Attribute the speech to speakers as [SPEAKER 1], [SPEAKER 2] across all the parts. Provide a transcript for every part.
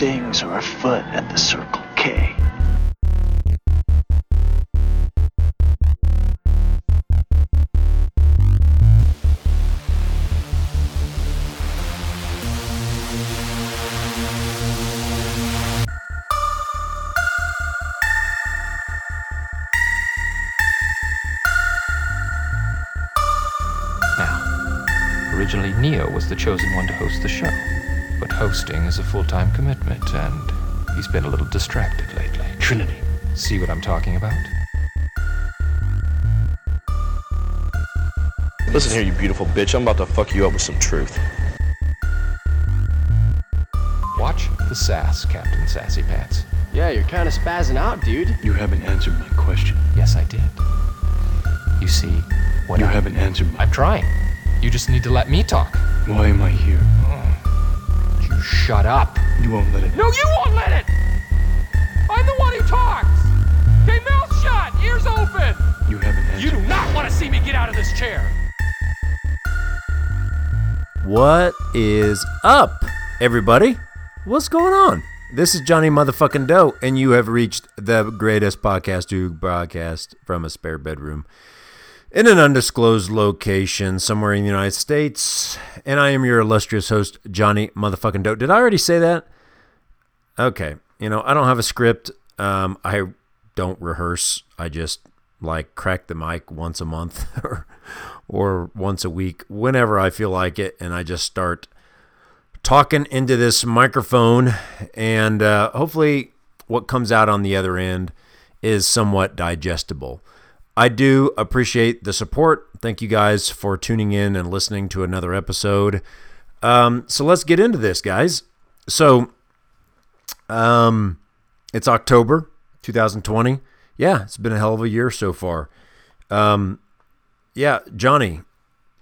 [SPEAKER 1] things are afoot at the Circle K.
[SPEAKER 2] Now, originally Neo was the chosen one to host the show, hosting is a full time commitment, and he's been a little distracted lately.
[SPEAKER 3] Trinity.
[SPEAKER 2] See what I'm talking about?
[SPEAKER 3] Listen here, you beautiful bitch. I'm about to fuck you up with some truth.
[SPEAKER 2] Watch the sass, Captain Sassy Pants.
[SPEAKER 4] Yeah, you're kind of spazzing out, dude.
[SPEAKER 1] You haven't answered my question.
[SPEAKER 2] Yes, I did. You see, what
[SPEAKER 1] You
[SPEAKER 2] I-
[SPEAKER 1] haven't answered my.
[SPEAKER 2] I'm trying. You just need to let me talk.
[SPEAKER 1] Why am I here?
[SPEAKER 2] You shut up.
[SPEAKER 1] You won't let it.
[SPEAKER 2] No, you won't let it! I'm the one who talks! Okay, mouth shut, ears open!
[SPEAKER 1] You haven't answered.
[SPEAKER 2] You do not want to see me get out of this chair!
[SPEAKER 5] What is up, everybody? What's going on? This is Johnny Motherfucking Doe, and you have reached the greatest podcast to broadcast from a spare bedroom in an undisclosed location somewhere in the United States. And I am your illustrious host, Johnny Motherfucking Doe. Did I already say that? Okay. You know, I don't have a script. Um, I don't rehearse. I just like crack the mic once a month or, or once a week, whenever I feel like it, and I just start talking into this microphone, and uh, hopefully, what comes out on the other end is somewhat digestible. I do appreciate the support. Thank you guys for tuning in and listening to another episode. Um, so let's get into this, guys. So, um, it's October 2020. Yeah, it's been a hell of a year so far. Um, yeah, Johnny,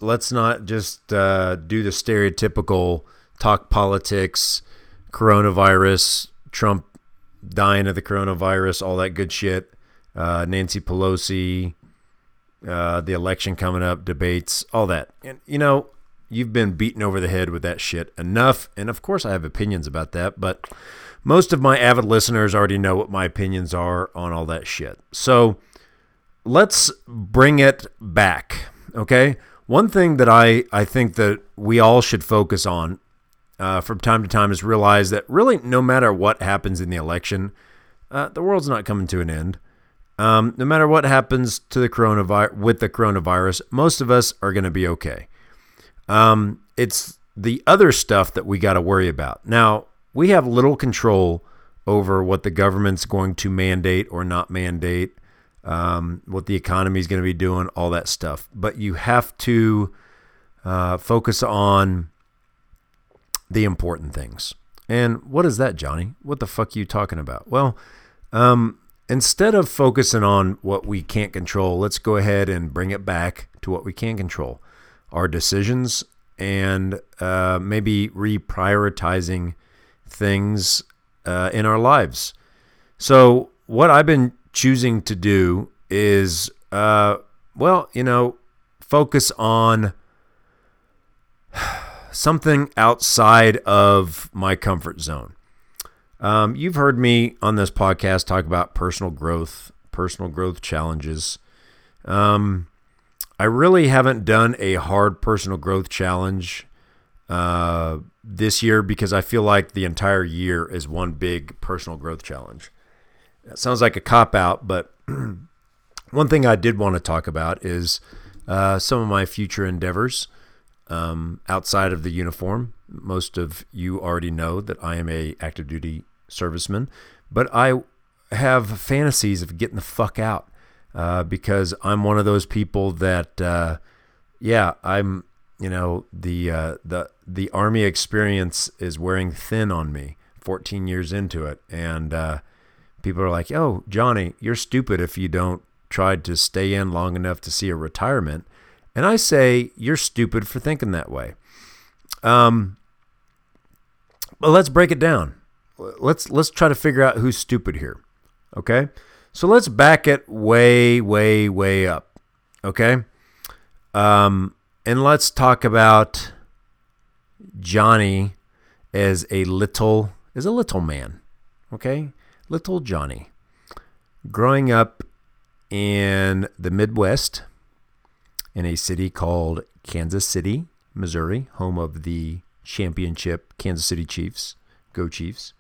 [SPEAKER 5] let's not just uh, do the stereotypical talk politics, coronavirus, Trump dying of the coronavirus, all that good shit. Uh, Nancy Pelosi, uh, the election coming up, debates, all that. And you know, you've been beaten over the head with that shit enough. And of course, I have opinions about that, but most of my avid listeners already know what my opinions are on all that shit. So let's bring it back. Okay. One thing that I, I think that we all should focus on uh, from time to time is realize that really no matter what happens in the election, uh, the world's not coming to an end. Um, no matter what happens to the coronavirus with the coronavirus, most of us are going to be okay. Um, it's the other stuff that we got to worry about. Now, we have little control over what the government's going to mandate or not mandate, um, what the economy is going to be doing, all that stuff. But you have to uh, focus on the important things. And what is that, Johnny? What the fuck are you talking about? Well, um, instead of focusing on what we can't control, let's go ahead and bring it back to what we can control our decisions and uh, maybe reprioritizing things uh, in our lives. So, what I've been choosing to do is, uh, well, you know, focus on something outside of my comfort zone. Um, you've heard me on this podcast talk about personal growth, personal growth challenges. Um, I really haven't done a hard personal growth challenge uh, this year because I feel like the entire year is one big personal growth challenge. That sounds like a cop out, but one thing I did want to talk about is uh, some of my future endeavors um, outside of the uniform. Most of you already know that I am a active duty serviceman, but I have fantasies of getting the fuck out uh, because I'm one of those people that, uh, yeah, I'm, you know, the uh, the the army experience is wearing thin on me. 14 years into it, and uh, people are like, "Oh, Johnny, you're stupid if you don't try to stay in long enough to see a retirement." And I say, "You're stupid for thinking that way." Um, but let's break it down. Let's let's try to figure out who's stupid here. Okay? So let's back it way way way up. Okay? Um and let's talk about Johnny as a little is a little man, okay? Little Johnny. Growing up in the Midwest in a city called Kansas City, Missouri, home of the championship Kansas City Chiefs. Go Chiefs.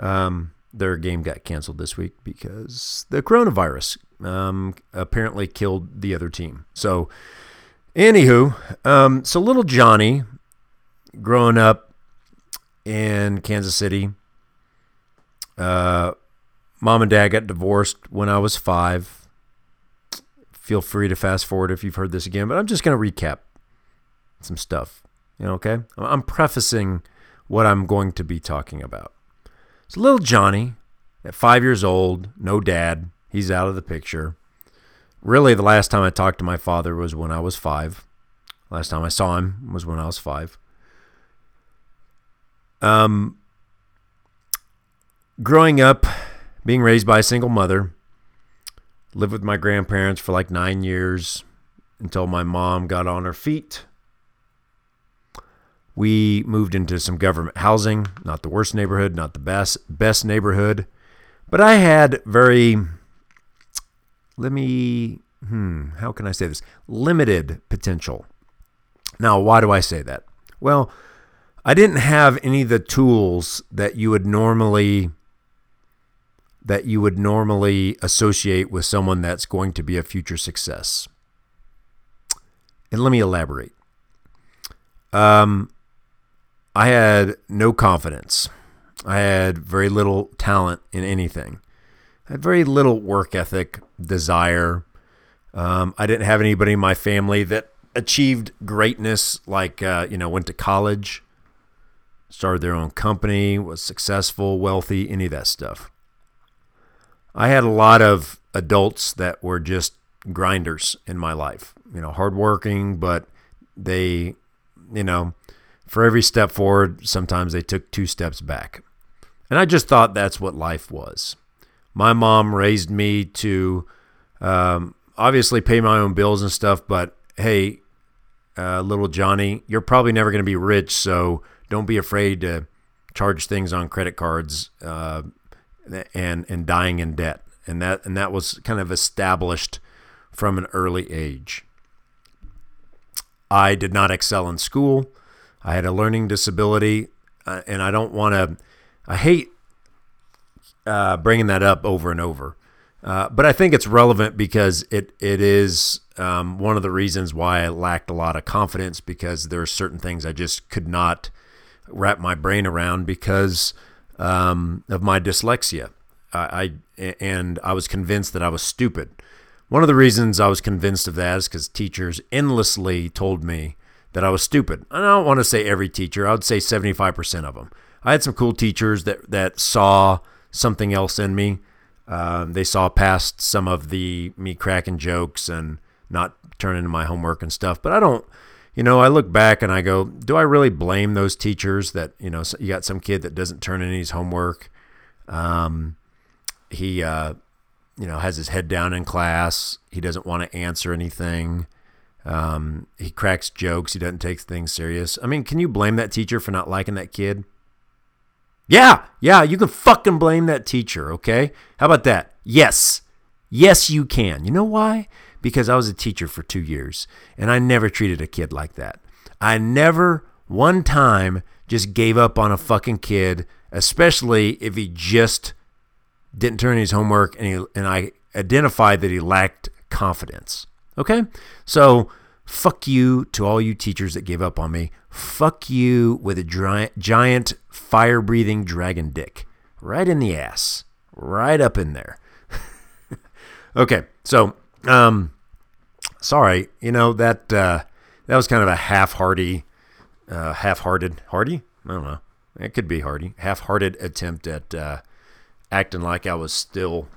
[SPEAKER 5] Um, their game got canceled this week because the coronavirus um, apparently killed the other team. So, anywho, um, so little Johnny growing up in Kansas City, uh, mom and dad got divorced when I was five. Feel free to fast forward if you've heard this again, but I'm just going to recap some stuff. You know, okay? I'm prefacing what I'm going to be talking about. So little Johnny, at five years old, no dad, he's out of the picture. Really, the last time I talked to my father was when I was five. Last time I saw him was when I was five. Um, growing up, being raised by a single mother, lived with my grandparents for like nine years until my mom got on her feet. We moved into some government housing, not the worst neighborhood, not the best best neighborhood, but I had very let me hmm, how can I say this? Limited potential. Now, why do I say that? Well, I didn't have any of the tools that you would normally that you would normally associate with someone that's going to be a future success. And let me elaborate. Um, I had no confidence. I had very little talent in anything. I had very little work ethic, desire. Um, I didn't have anybody in my family that achieved greatness, like, uh, you know, went to college, started their own company, was successful, wealthy, any of that stuff. I had a lot of adults that were just grinders in my life, you know, hardworking, but they, you know, for every step forward, sometimes they took two steps back. And I just thought that's what life was. My mom raised me to um, obviously pay my own bills and stuff, but hey, uh, little Johnny, you're probably never going to be rich, so don't be afraid to charge things on credit cards uh, and and dying in debt. And that and that was kind of established from an early age. I did not excel in school. I had a learning disability, uh, and I don't want to. I hate uh, bringing that up over and over, uh, but I think it's relevant because it it is um, one of the reasons why I lacked a lot of confidence because there are certain things I just could not wrap my brain around because um, of my dyslexia. I, I and I was convinced that I was stupid. One of the reasons I was convinced of that is because teachers endlessly told me that I was stupid. And I don't want to say every teacher. I would say 75% of them. I had some cool teachers that that saw something else in me. Um, they saw past some of the me cracking jokes and not turning in my homework and stuff. But I don't, you know, I look back and I go, do I really blame those teachers that you know you got some kid that doesn't turn in his homework? Um, he, uh, you know, has his head down in class. He doesn't want to answer anything. Um, he cracks jokes. He doesn't take things serious. I mean, can you blame that teacher for not liking that kid? Yeah, yeah, you can fucking blame that teacher, okay? How about that? Yes. Yes, you can. You know why? Because I was a teacher for two years and I never treated a kid like that. I never one time just gave up on a fucking kid, especially if he just didn't turn in his homework and, he, and I identified that he lacked confidence. Okay? So, fuck you to all you teachers that gave up on me. Fuck you with a giant fire breathing dragon dick. Right in the ass. Right up in there. okay, so, um, sorry, you know, that, uh, that was kind of a half hearty, uh, half hearted, hardy? I don't know. It could be hardy. Half hearted attempt at, uh, acting like I was still,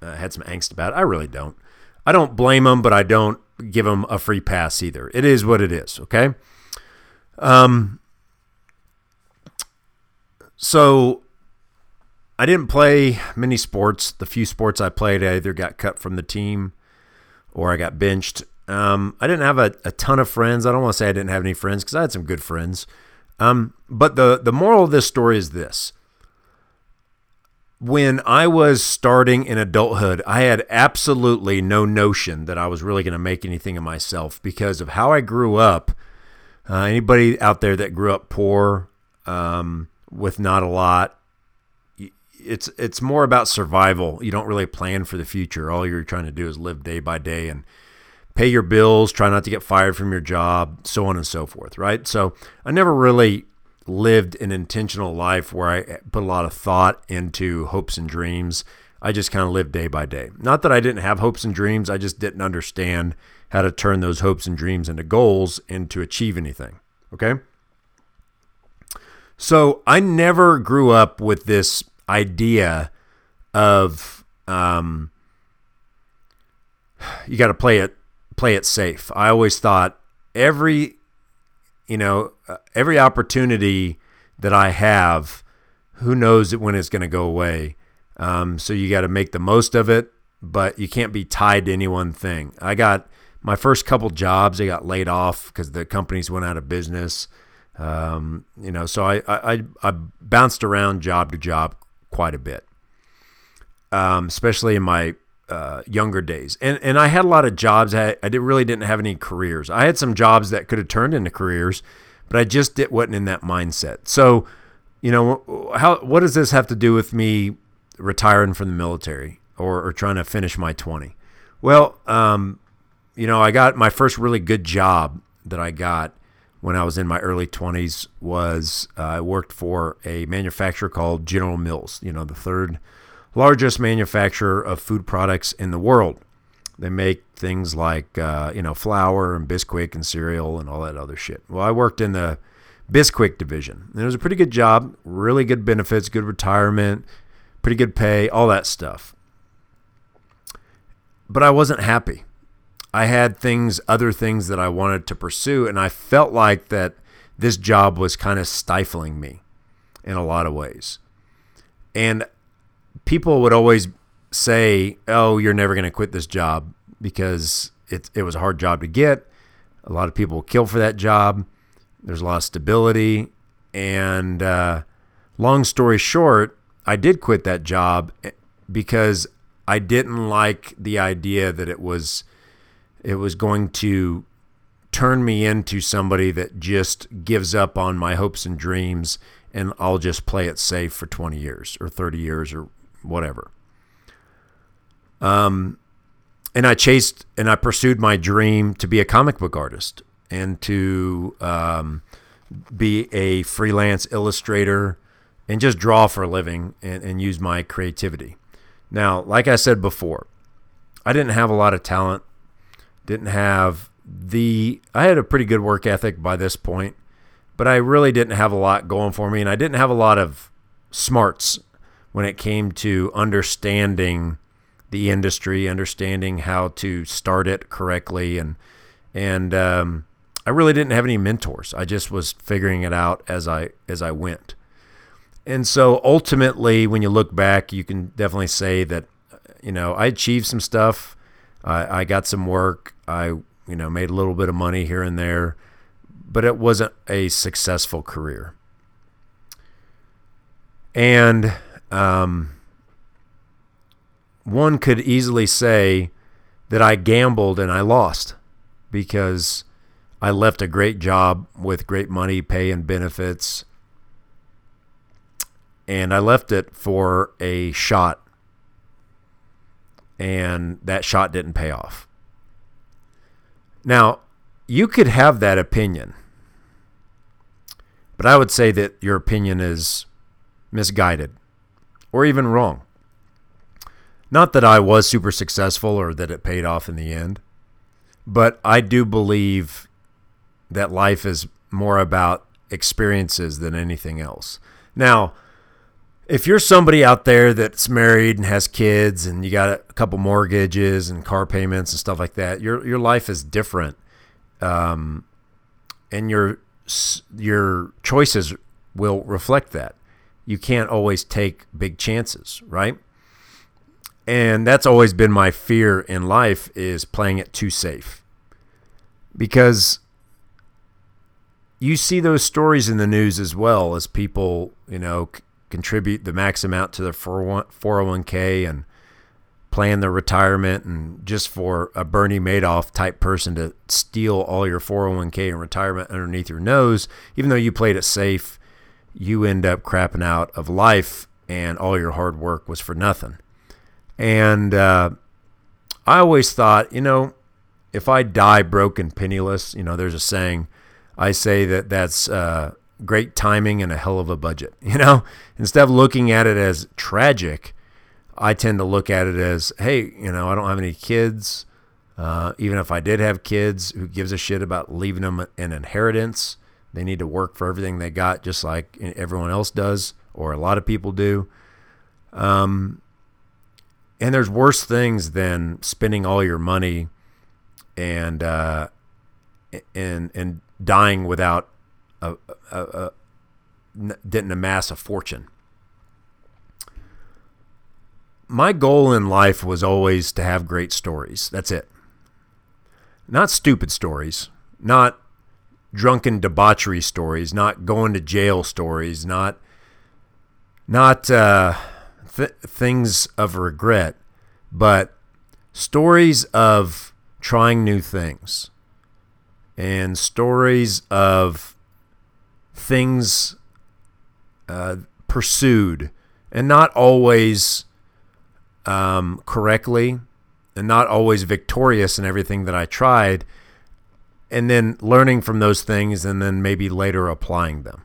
[SPEAKER 5] uh, had some angst about it. I really don't. I don't blame them, but I don't give them a free pass either. It is what it is, okay? Um so I didn't play many sports. The few sports I played, I either got cut from the team or I got benched. Um, I didn't have a, a ton of friends. I don't want to say I didn't have any friends because I had some good friends. Um, but the the moral of this story is this: when I was starting in adulthood, I had absolutely no notion that I was really going to make anything of myself because of how I grew up. Uh, anybody out there that grew up poor, um, with not a lot, it's it's more about survival. You don't really plan for the future. All you're trying to do is live day by day and pay your bills, try not to get fired from your job, so on and so forth, right? So I never really lived an intentional life where I put a lot of thought into hopes and dreams. I just kind of lived day by day. Not that I didn't have hopes and dreams, I just didn't understand how to turn those hopes and dreams into goals and to achieve anything. Okay? So I never grew up with this idea of um, you got to play it play it safe. I always thought every you know uh, every opportunity that I have, who knows when it's going to go away. Um, so you got to make the most of it, but you can't be tied to any one thing. I got my first couple jobs. I got laid off because the companies went out of business. Um, you know, so I, I I bounced around job to job quite a bit, um, especially in my uh, younger days. And and I had a lot of jobs. I, I did, really didn't have any careers. I had some jobs that could have turned into careers, but I just did, wasn't in that mindset. So, you know, how what does this have to do with me retiring from the military or, or trying to finish my twenty? Well, um, you know, I got my first really good job that I got when I was in my early 20s was uh, I worked for a manufacturer called General Mills, you know, the third largest manufacturer of food products in the world. They make things like, uh, you know, flour and Bisquick and cereal and all that other shit. Well, I worked in the Bisquick division. And it was a pretty good job, really good benefits, good retirement, pretty good pay, all that stuff. But I wasn't happy. I had things, other things that I wanted to pursue, and I felt like that this job was kind of stifling me in a lot of ways. And people would always say, "Oh, you're never going to quit this job because it it was a hard job to get. A lot of people kill for that job. There's a lot of stability." And uh, long story short, I did quit that job because I didn't like the idea that it was it was going to turn me into somebody that just gives up on my hopes and dreams and I'll just play it safe for 20 years or 30 years or whatever. Um, and I chased and I pursued my dream to be a comic book artist and to um, be a freelance illustrator and just draw for a living and, and use my creativity. Now, like I said before, I didn't have a lot of talent, didn't have the, I had a pretty good work ethic by this point, but I really didn't have a lot going for me and I didn't have a lot of smarts when it came to understanding the industry, understanding how to start it correctly, and and um, I really didn't have any mentors. I just was figuring it out as I as I went. And so ultimately, when you look back, you can definitely say that you know I achieved some stuff. I, I got some work. I you know made a little bit of money here and there, but it wasn't a successful career. And um, one could easily say that I gambled and I lost because I left a great job with great money, pay, and benefits. And I left it for a shot. And that shot didn't pay off. Now, you could have that opinion. But I would say that your opinion is misguided or even wrong. Not that I was super successful or that it paid off in the end, but I do believe that life is more about experiences than anything else. Now, if you're somebody out there that's married and has kids and you got a couple mortgages and car payments and stuff like that, your your life is different, um, and your your choices will reflect that you can't always take big chances, right? And that's always been my fear in life is playing it too safe. Because you see those stories in the news as well as people, you know, contribute the max amount to their 401k and plan their retirement and just for a Bernie Madoff type person to steal all your 401k and retirement underneath your nose, even though you played it safe, you end up crapping out of life and all your hard work was for nothing. And uh, I always thought, you know, if I die broke and penniless, you know, there's a saying, I say that that's uh, great timing and a hell of a budget. You know, instead of looking at it as tragic, I tend to look at it as, hey, you know, I don't have any kids. Uh, even if I did have kids, who gives a shit about leaving them an inheritance? They need to work for everything they got, just like everyone else does, or a lot of people do. Um, and there's worse things than spending all your money and uh, and and dying without a, a, a, didn't amass a fortune. My goal in life was always to have great stories. That's it. Not stupid stories, not drunken debauchery stories, not going to jail stories, not not uh, th- things of regret, but stories of trying new things and stories of things uh, pursued and not always um, correctly and not always victorious in everything that I tried, and then learning from those things and then maybe later applying them.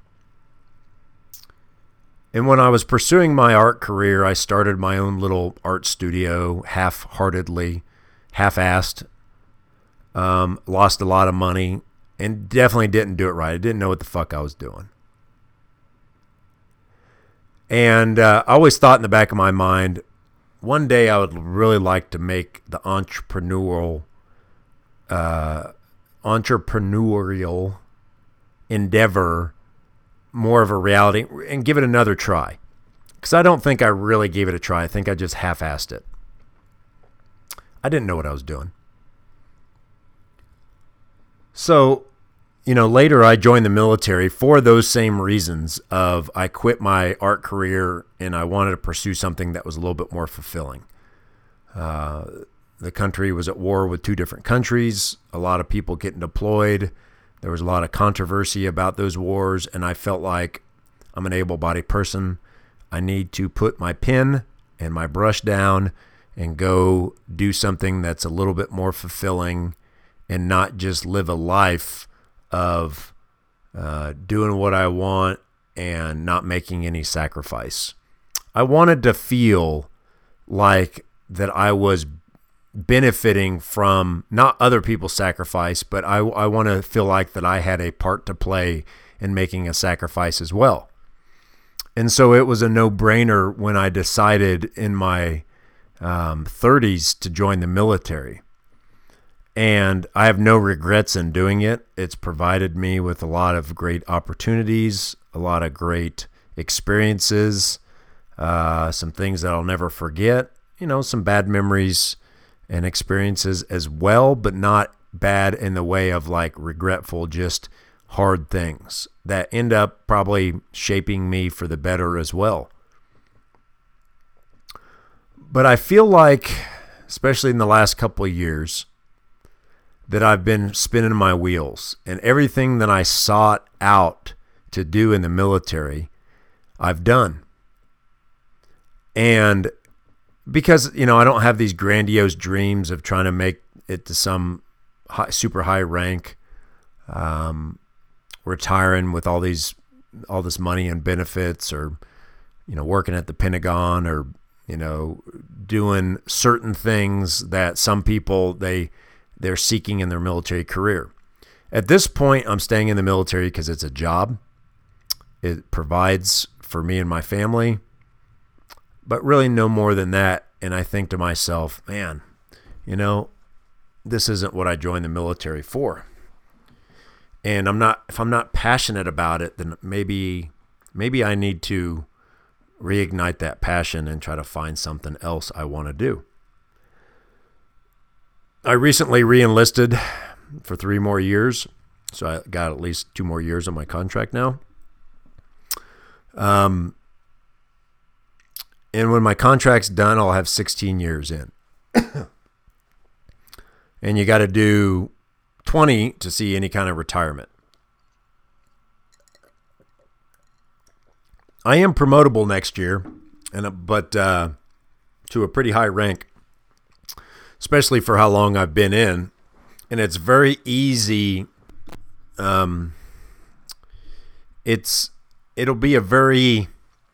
[SPEAKER 5] And when I was pursuing my art career, I started my own little art studio half heartedly, half assed, um, lost a lot of money, and definitely didn't do it right. I didn't know what the fuck I was doing. And uh, I always thought in the back of my mind, one day I would really like to make the entrepreneurial, uh, entrepreneurial endeavor more of a reality and give it another try. Because I don't think I really gave it a try. I think I just half assed it. I didn't know what I was doing. So, you know, later I joined the military for those same reasons of I quit my art career and I wanted to pursue something that was a little bit more fulfilling. Uh, the country was at war with two different countries, a lot of people getting deployed there was a lot of controversy about those wars, and I felt like I'm an able bodied person. I need to put my pen and my brush down and go do something that's a little bit more fulfilling and not just live a life of uh, doing what I want and not making any sacrifice. I wanted to feel like that I was benefiting from not other people's sacrifice, but I, I want to feel like that I had a part to play in making a sacrifice as well. And so it was a no brainer when I decided in my um, 30s to join the military. And I have no regrets in doing it. It's provided me with a lot of great opportunities, a lot of great experiences, uh, some things that I'll never forget, you know, some bad memories and experiences as well, but not bad in the way of like regretful, just hard things that end up probably shaping me for the better as well. But I feel like, especially in the last couple of years, that I've been spinning my wheels and everything that I sought out to do in the military, I've done. And because you know I don't have these grandiose dreams of trying to make it to some high, super high rank, um, retiring with all these all this money and benefits, or you know working at the Pentagon, or you know doing certain things that some people they they're seeking in their military career. At this point, I'm staying in the military because it's a job. It provides for me and my family but really no more than that. And I think to myself, man, you know, this isn't what I joined the military for. And I'm not if I'm not passionate about it, then maybe maybe I need to reignite that passion and try to find something else I want to do. I recently reenlisted for 3 more years, so I got at least 2 more years on my contract now. Um And when my contract's done, I'll have 16 years in. and you got to do 20 to see any kind of retirement. I am promotable next year, and but uh, to a pretty high rank, especially for how long I've been in, and it's very easy. Um, it's it'll be a very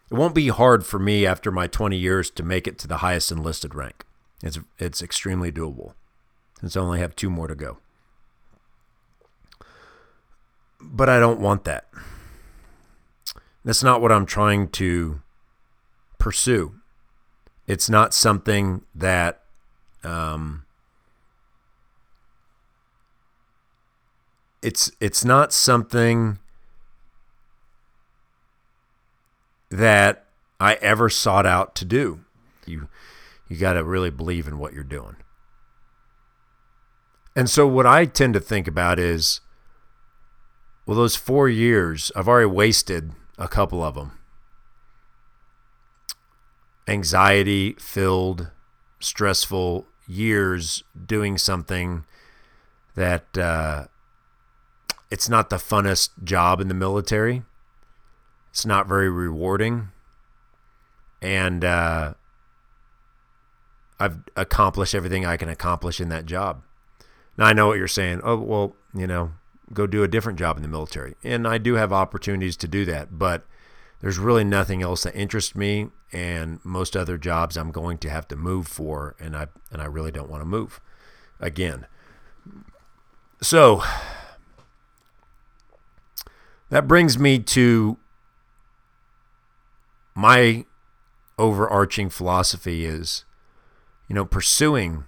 [SPEAKER 5] it won't be hard for me after my 20 years to make it to the highest enlisted rank. It's it's extremely doable. Since I only have two more to go. But I don't want that. That's not what I'm trying to pursue. It's not something that um, it's it's not something that I ever sought out to do. You you got to really believe in what you're doing. And so what I tend to think about is well those 4 years I've already wasted a couple of them. Anxiety filled, stressful years doing something that uh, it's not the funnest job in the military. It's not very rewarding. And uh, I've accomplished everything I can accomplish in that job. Now, I know what you're saying. Oh, well, you know, go do a different job in the military. And I do have opportunities to do that, but there's really nothing else that interests me and most other jobs I'm going to have to move for and I and I really don't want to move again. So that brings me to my overarching philosophy is you know pursuing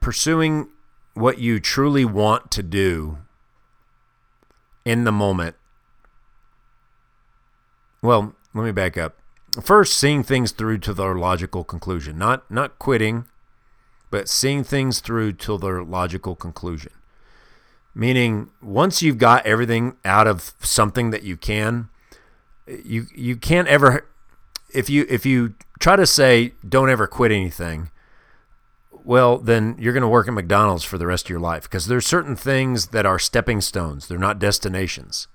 [SPEAKER 5] pursuing what you truly want to do in the moment. Well, let me back up. First, seeing things through to their logical conclusion, not not quitting, but seeing things through to their logical conclusion. Meaning, once you've got everything out of something that you can, you you can't ever if you if you try to say don't ever quit anything, well, then you're going to work at McDonald's for the rest of your life because there's certain things that are stepping stones. They're not destinations.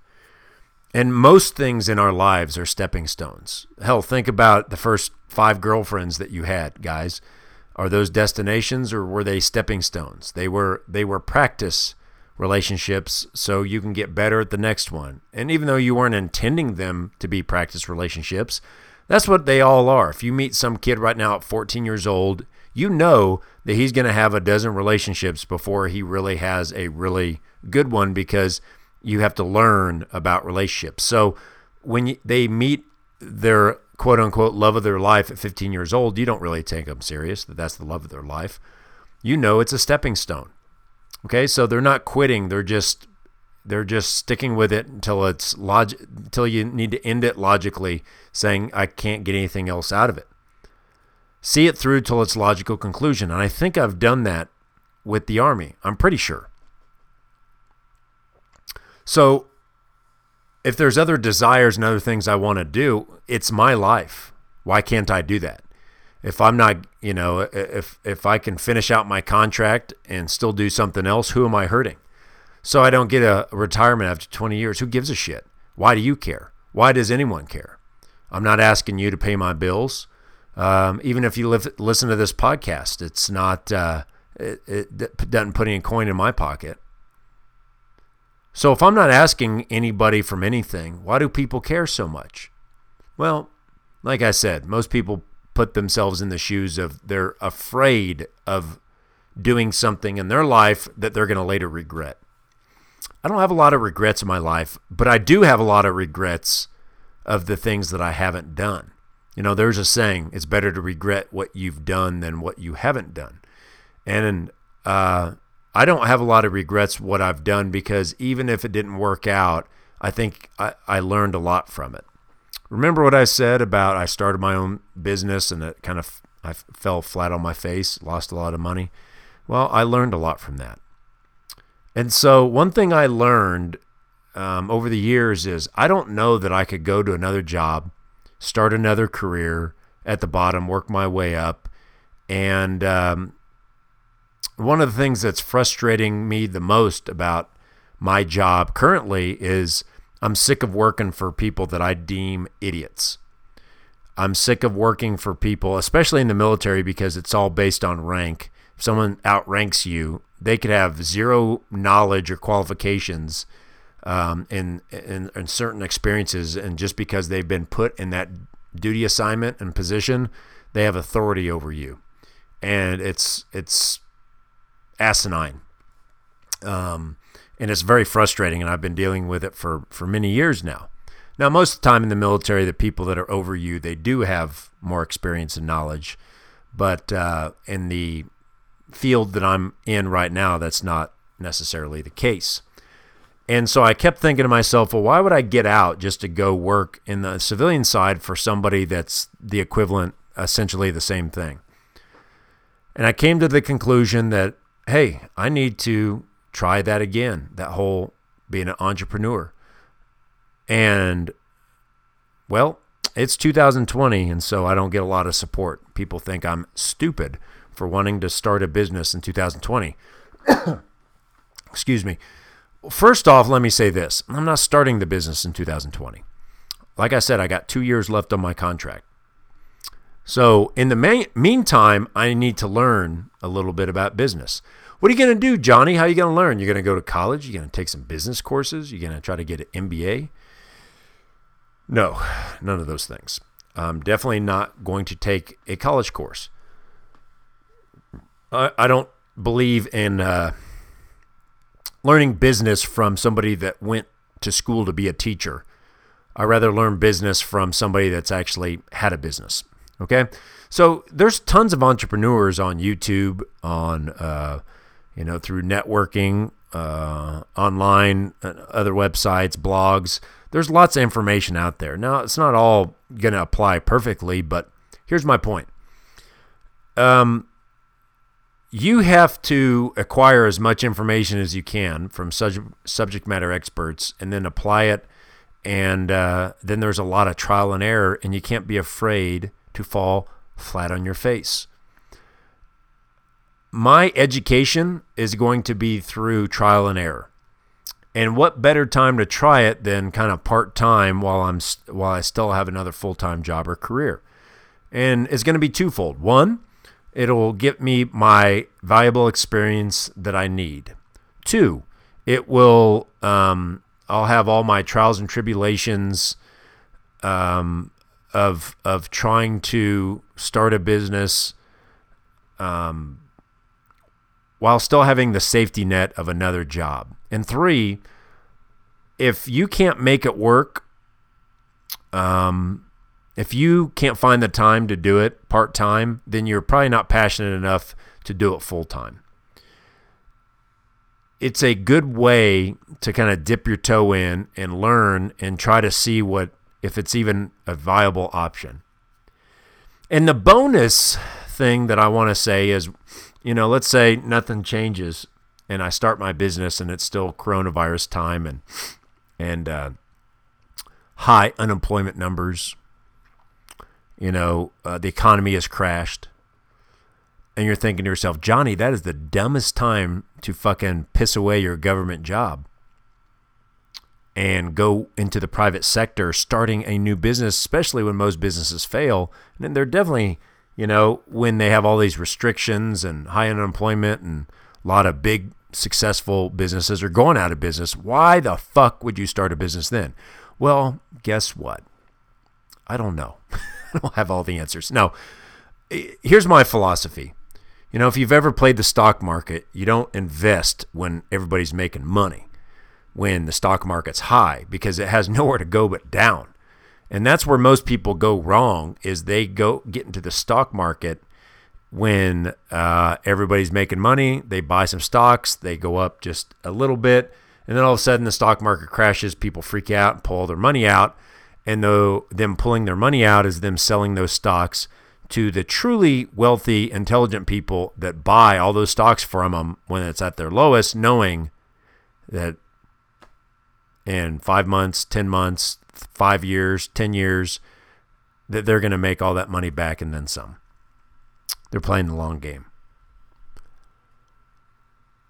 [SPEAKER 5] And most things in our lives are stepping stones. Hell, think about the first five girlfriends that you had, guys. Are those destinations or were they stepping stones? They were they were practice relationships so you can get better at the next one. And even though you weren't intending them to be practice relationships, that's what they all are. If you meet some kid right now at 14 years old you know that he's going to have a dozen relationships before he really has a really good one because you have to learn about relationships. So when they meet their quote unquote love of their life at 15 years old, you don't really take them serious that that's the love of their life. You know it's a stepping stone. Okay, so they're not quitting; they're just they're just sticking with it until it's log until you need to end it logically, saying I can't get anything else out of it see it through till its logical conclusion. And I think I've done that with the Army. I'm pretty sure. So if there's other desires and other things I want to do, it's my life. Why can't I do that? If I'm not, you know, if if I can finish out my contract and still do something else, who am I hurting? So I don't get a retirement after 20 years. Who gives a shit? Why do you care? Why does anyone care? I'm not asking you to pay my bills. Um, even if you live, listen to this podcast, it's not, uh, it, it doesn't put any coin in my pocket. So if I'm not asking anybody from anything, why do people care so much? Well, like I said, most people put themselves in the shoes of they're afraid of doing something in their life that they're going to later regret. I don't have a lot of regrets in my life, but I do have a lot of regrets of the things that I haven't done. You know, there's a saying, it's better to regret what you've done than what you haven't done. And uh, I don't have a lot of regrets what I've done because even if it didn't work out, I think I, I learned a lot from it. Remember what I said about I started my own business and it kind of I fell flat on my face, lost a lot of money. Well, I learned a lot from that. And so one thing I learned um, over the years is I don't know that I could go to another job – start another career at the bottom, work my way up. And um, one of the things that's frustrating me the most about my job currently is I'm sick of working for people that I deem idiots. I'm sick of working for people, especially in the military, because it's all based on rank. If someone outranks you, they could have zero knowledge or qualifications um, in, in, in certain experiences, and just because they've been put in that duty assignment and position, they have authority over you, and it's it's asinine. Um, and it's very frustrating, and I've been dealing with it for for many years now. Now, most of the time in the military, the people that are over you, they do have more experience and knowledge. But uh, in the field that I'm in right now, that's not necessarily the case. And so I kept thinking to myself, well, why would I get out just to go work in the civilian side for somebody that's the equivalent, essentially the same thing? And I came to the conclusion that, hey, I need to try that again, that whole being an entrepreneur. And well, it's 2020, and so I don't get a lot of support. People think I'm stupid for wanting to start a business in 2020. Excuse me. First off, let me say this I'm not starting the business in 2020. Like I said, I got two years left on my contract. So, in the me- meantime, I need to learn a little bit about business. What are you going to do, Johnny? How are you going to learn? You're going to go to college? You're going to take some business courses? You're going to try to get an MBA? No, none of those things. I'm definitely not going to take a college course. I, I don't believe in uh, learning business from somebody that went to school to be a teacher. I rather learn business from somebody that's actually had a business. Okay, so there's tons of entrepreneurs on YouTube, on uh, you know through networking, uh, online, uh, other websites, blogs there's lots of information out there. Now, it's not all going to apply perfectly, but here's my point. Um, you have to acquire as much information as you can from sub- subject matter experts and then apply it. And uh, then there's a lot of trial and error, and you can't be afraid to fall flat on your face. My education is going to be through trial and error. And what better time to try it than kind of part time while I'm while I still have another full time job or career? And it's going to be twofold. One, it'll get me my valuable experience that I need. Two, it will um, I'll have all my trials and tribulations um, of of trying to start a business um, while still having the safety net of another job. And three, if you can't make it work, um, if you can't find the time to do it part time, then you're probably not passionate enough to do it full time. It's a good way to kind of dip your toe in and learn and try to see what if it's even a viable option. And the bonus thing that I want to say is, you know, let's say nothing changes and I start my business and it's still coronavirus time and and uh, high unemployment numbers. You know, uh, the economy has crashed. And you're thinking to yourself, Johnny, that is the dumbest time to fucking piss away your government job and go into the private sector starting a new business, especially when most businesses fail. And they're definitely, you know, when they have all these restrictions and high unemployment and a lot of big successful businesses are going out of business. Why the fuck would you start a business then? Well, guess what? I don't know. I don't have all the answers. Now, here's my philosophy. You know, if you've ever played the stock market, you don't invest when everybody's making money, when the stock market's high, because it has nowhere to go but down. And that's where most people go wrong is they go get into the stock market when uh, everybody's making money, they buy some stocks, they go up just a little bit, and then all of a sudden the stock market crashes, people freak out and pull their money out. And though them pulling their money out is them selling those stocks to the truly wealthy, intelligent people that buy all those stocks from them when it's at their lowest, knowing that in five months, 10 months, five years, 10 years, that they're going to make all that money back and then some. They're playing the long game.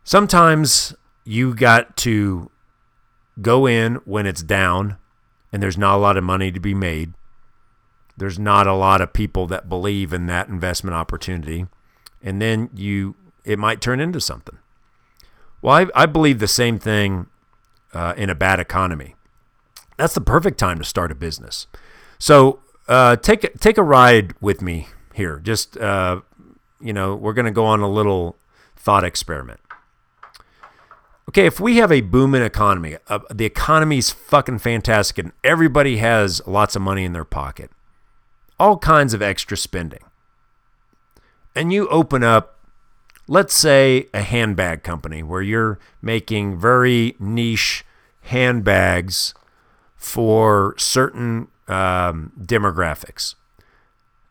[SPEAKER 5] Sometimes you got to go in when it's down and there's not a lot of money to be made. There's not a lot of people that believe in that investment opportunity. And then you it might turn into something. Well, I, I believe the same thing uh, in a bad economy. That's the perfect time to start a business. So uh, take take a ride with me here. Just uh, you know, we're going to go on a little thought experiment. Okay, if we have a booming economy, uh, the economy's fucking fantastic, and everybody has lots of money in their pocket, all kinds of extra spending, and you open up, let's say, a handbag company where you're making very niche handbags for certain um, demographics.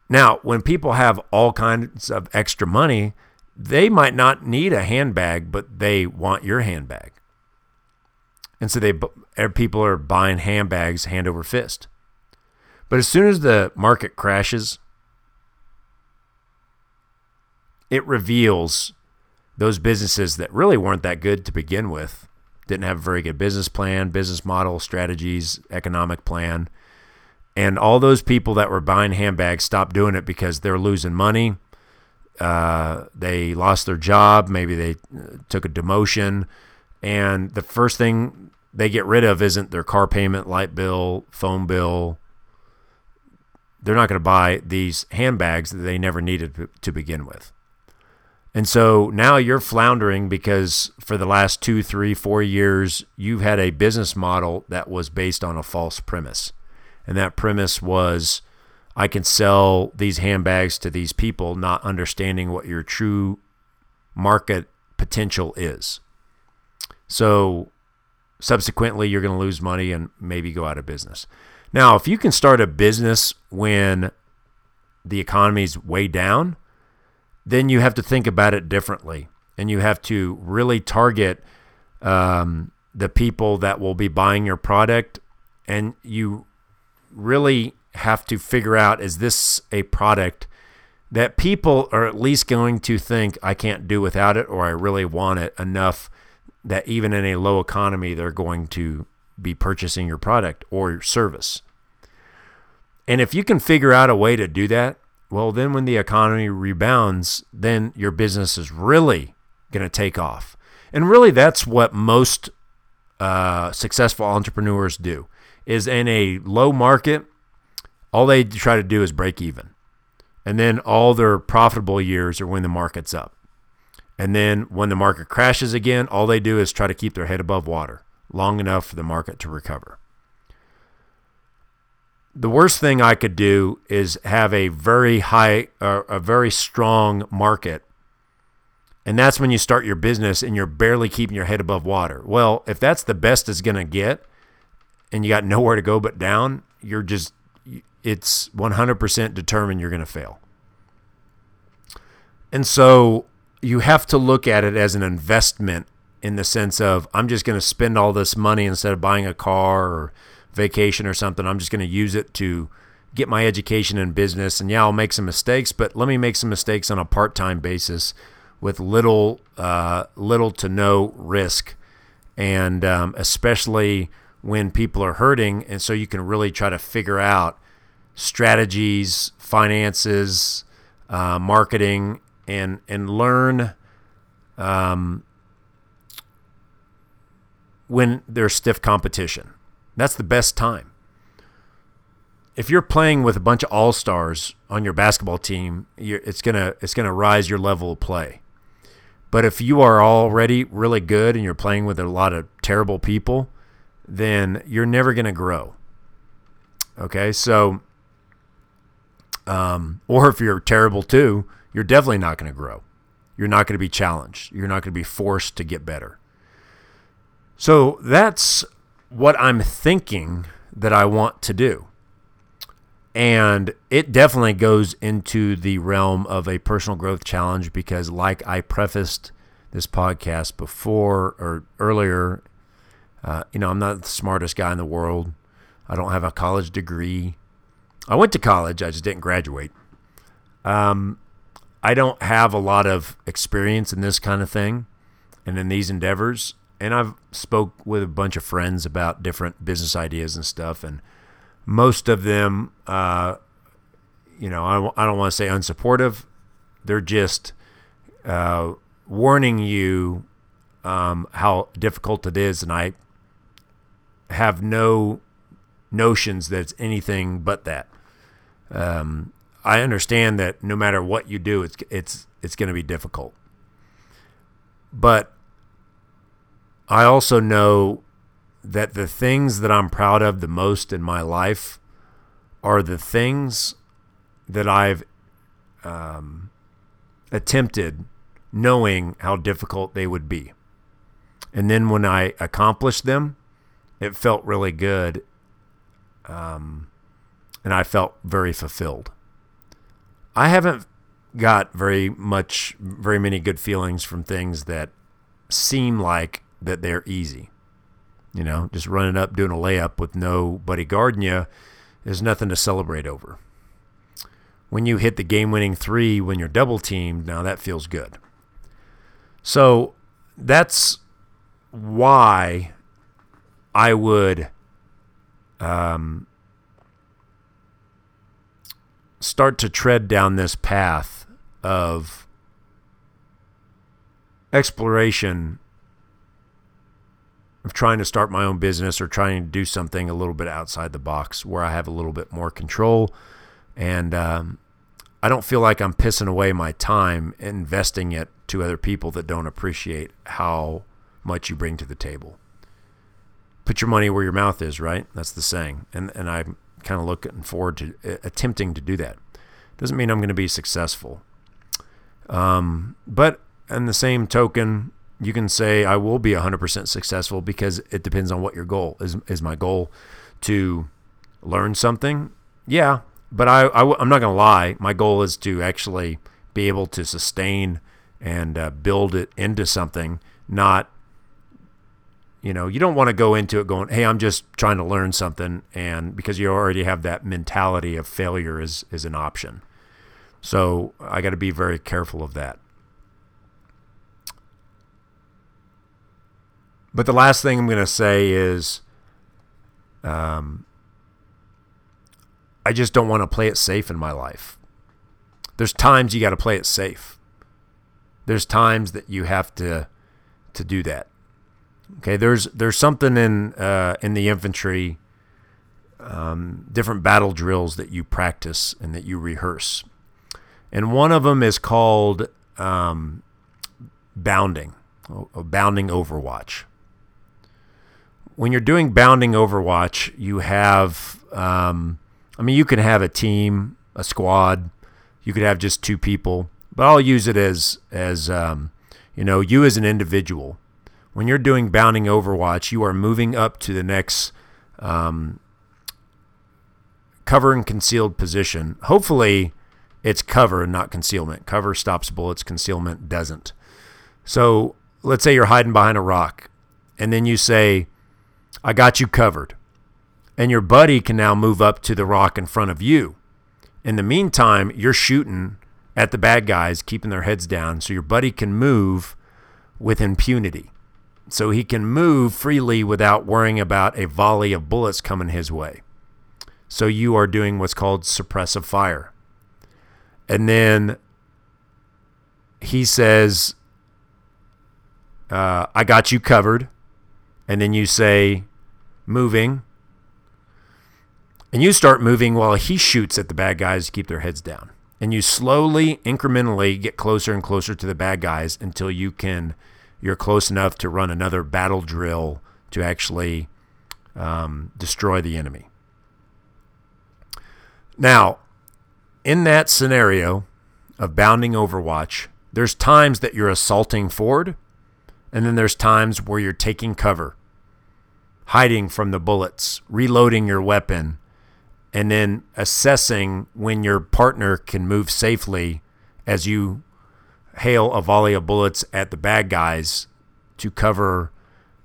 [SPEAKER 5] Now, when people have all kinds of extra money, they might not need a handbag, but they want your handbag. And so they er, people are buying handbags hand over fist. But as soon as the market crashes, it reveals those businesses that really weren't that good to begin with, didn't have a very good business plan, business model, strategies, economic plan. And all those people that were buying handbags stopped doing it because they're losing money. Uh, they lost their job. Maybe they uh, took a demotion. And the first thing they get rid of isn't their car payment, light bill, phone bill. They're not going to buy these handbags that they never needed to begin with. And so now you're floundering because for the last two, three, four years, you've had a business model that was based on a false premise. And that premise was I can sell these handbags to these people, not understanding what your true market potential is. So subsequently, you're going to lose money and maybe go out of business. Now, if you can start a business when the economy's way down, then you have to think about it differently. And you have to really target um, the people that will be buying your product. And you really have to figure out is this a product that people are at least going to think I can't do without it or I really want it enough that even in a low economy, they're going to be purchasing your product or your service. And if you can figure out a way to do that, well, then when the economy rebounds, then your business is really going to take off. And really, that's what most uh, successful entrepreneurs do. Is in a low market, all they try to do is break even. And then all their profitable years are when the market's up. And then when the market crashes again, all they do is try to keep their head above water long enough for the market to recover. The worst thing I could do is have a very high, uh, a very strong market. And that's when you start your business and you're barely keeping your head above water. Well, if that's the best it's going to get and you got nowhere to go but down, you're just, it's 100% determined you're going to fail. And so you have to look at it as an investment in the sense of I'm just going to spend all this money instead of buying a car or vacation or something. I'm just going to use it to get my education in business. And yeah, I'll make some mistakes, but let me make some mistakes on a part-time basis with little, uh, little to no risk, and um, especially when people are hurting. And so you can really try to figure out strategies, finances, uh, marketing, and and learn um, when there's stiff competition. That's the best time. If you're playing with a bunch of all stars on your basketball team, it's gonna it's gonna rise your level of play. But if you are already really good and you're playing with a lot of terrible people, then you're never gonna grow. Okay, so um, or if you're terrible too, you're definitely not going to grow. You're not going to be challenged. You're not going to be forced to get better. So that's what I'm thinking that I want to do. And it definitely goes into the realm of a personal growth challenge because, like I prefaced this podcast before or earlier, uh, you know, I'm not the smartest guy in the world. I don't have a college degree. I went to college. I just didn't graduate. Um, I don't have a lot of experience in this kind of thing and in these endeavors. And I've spoke with a bunch of friends about different business ideas and stuff, and most of them, uh, you know, I, I don't want to say unsupportive. They're just uh, warning you um, how difficult it is, and I have no notions that it's anything but that. Um, I understand that no matter what you do, it's it's it's going to be difficult. But I also know that the things that I'm proud of the most in my life are the things that I've um, attempted knowing how difficult they would be. And then when I accomplished them, it felt really good. Um, and I felt very fulfilled. I haven't got very much, very many good feelings from things that seem like that they're easy. You know, just running up, doing a layup with nobody guarding you is nothing to celebrate over. When you hit the game winning three when you're double teamed, now that feels good. So that's why I would um, start to tread down this path of exploration of trying to start my own business or trying to do something a little bit outside the box where I have a little bit more control and um, I don't feel like I'm pissing away my time investing it to other people that don't appreciate how much you bring to the table. Put your money where your mouth is, right? That's the saying. And and I'm kind of looking forward to uh, attempting to do that. Doesn't mean I'm going to be successful. Um, but in the same token, you can say I will be 100% successful because it depends on what your goal is. Is my goal to learn something? Yeah, but I, I am not going to lie. My goal is to actually be able to sustain and uh, build it into something, not you know, you don't want to go into it going, "Hey, I'm just trying to learn something," and because you already have that mentality of failure is is an option. So I got to be very careful of that. But the last thing I'm going to say is, um, I just don't want to play it safe in my life. There's times you got to play it safe. There's times that you have to to do that. Okay, there's there's something in uh, in the infantry, um, different battle drills that you practice and that you rehearse, and one of them is called um, bounding, bounding overwatch. When you're doing bounding overwatch, you have, um, I mean, you can have a team, a squad, you could have just two people, but I'll use it as as um, you know, you as an individual when you're doing bounding overwatch, you are moving up to the next um, cover and concealed position. Hopefully, it's cover and not concealment. Cover stops bullets, concealment doesn't. So let's say you're hiding behind a rock, and then you say, I got you covered. And your buddy can now move up to the rock in front of you. In the meantime, you're shooting at the bad guys, keeping their heads down, so your buddy can move with impunity so he can move freely without worrying about a volley of bullets coming his way. So you are doing what's called suppressive fire. And then he says, uh, I got you covered. And then you say, moving. And you start moving while he shoots at the bad guys to keep their heads down. And you slowly, incrementally get closer and closer to the bad guys until you can you're close enough to run another battle drill to actually um, destroy the enemy. Now, in that scenario of bounding Overwatch, there's times that you're assaulting forward, and then there's times where you're taking cover, hiding from the bullets, reloading your weapon, and then assessing when your partner can move safely as you hail a volley of bullets at the bad guys to cover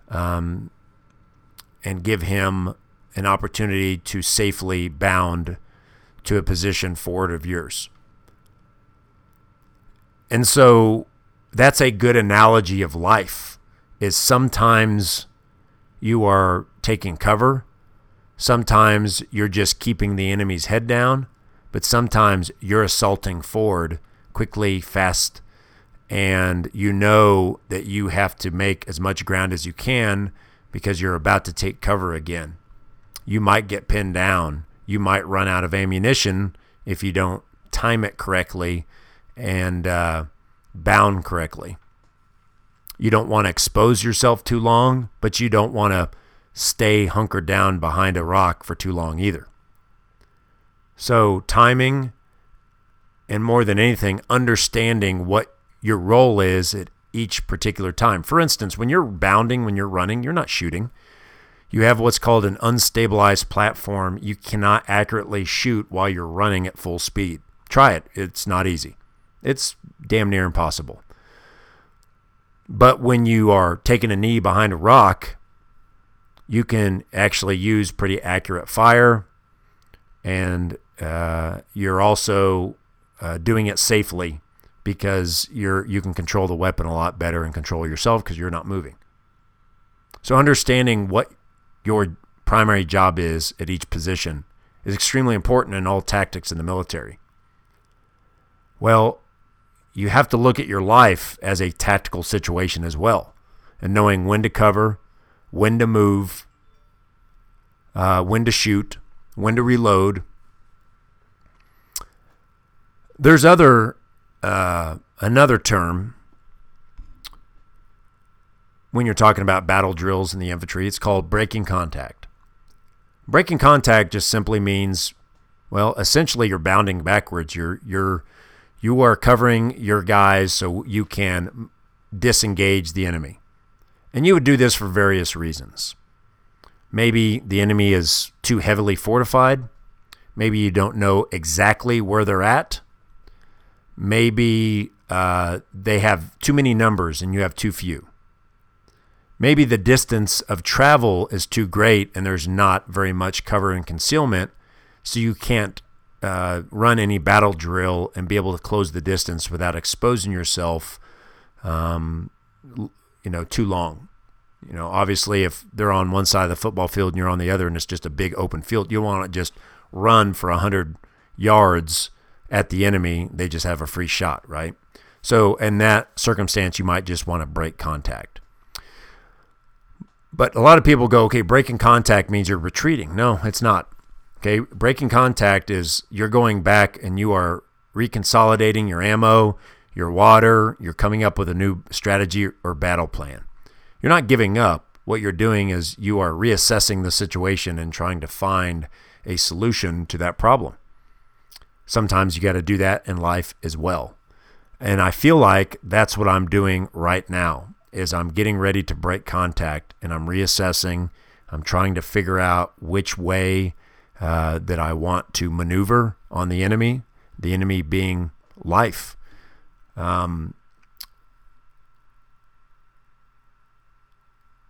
[SPEAKER 5] um, and give him an opportunity to safely bound to a position forward of yours. And so that's a good analogy of life is sometimes you are taking cover, sometimes you're just keeping the enemy's head down, but sometimes you're assaulting forward quickly, fast, and you know that you have to make as much ground as you can because you're about to take cover again. You might get pinned down. You might run out of ammunition if you don't time it correctly and uh, bound correctly. You don't want to expose yourself too long, but you don't want to stay hunkered down behind a rock for too long either. So, timing and more than anything, understanding what your role is at each particular time. For instance, when you're bounding, when you're running, you're not shooting. You have what's called an unstabilized platform. You cannot accurately shoot while you're running at full speed. Try it, it's not easy. It's damn near impossible. But when you are taking a knee behind a rock, you can actually use pretty accurate fire, and uh, you're also uh, doing it safely because you're you can control the weapon a lot better and control yourself because you're not moving. So understanding what your primary job is at each position is extremely important in all tactics in the military. Well, you have to look at your life as a tactical situation as well, and knowing when to cover, when to move, uh, when to shoot, when to reload. There's other uh, another term when you're talking about battle drills in the infantry. It's called breaking contact. Breaking contact just simply means, well, essentially you're bounding backwards. You're you're you are covering your guys so you can disengage the enemy. And you would do this for various reasons. Maybe the enemy is too heavily fortified. Maybe you don't know exactly where they're at. Maybe uh, they have too many numbers and you have too few. Maybe the distance of travel is too great and there's not very much cover and concealment, so you can't uh, run any battle drill and be able to close the distance without exposing yourself, um, you know, too long. You know, obviously, if they're on one side of the football field and you're on the other, and it's just a big open field, you want to just run for hundred yards at the enemy. They just have a free shot, right? So, in that circumstance, you might just want to break contact. But a lot of people go, okay, breaking contact means you're retreating. No, it's not. Okay, breaking contact is you're going back and you are reconsolidating your ammo, your water, you're coming up with a new strategy or battle plan. You're not giving up. What you're doing is you are reassessing the situation and trying to find a solution to that problem. Sometimes you got to do that in life as well. And I feel like that's what I'm doing right now is I'm getting ready to break contact and I'm reassessing. I'm trying to figure out which way uh, that I want to maneuver on the enemy, the enemy being life. Um,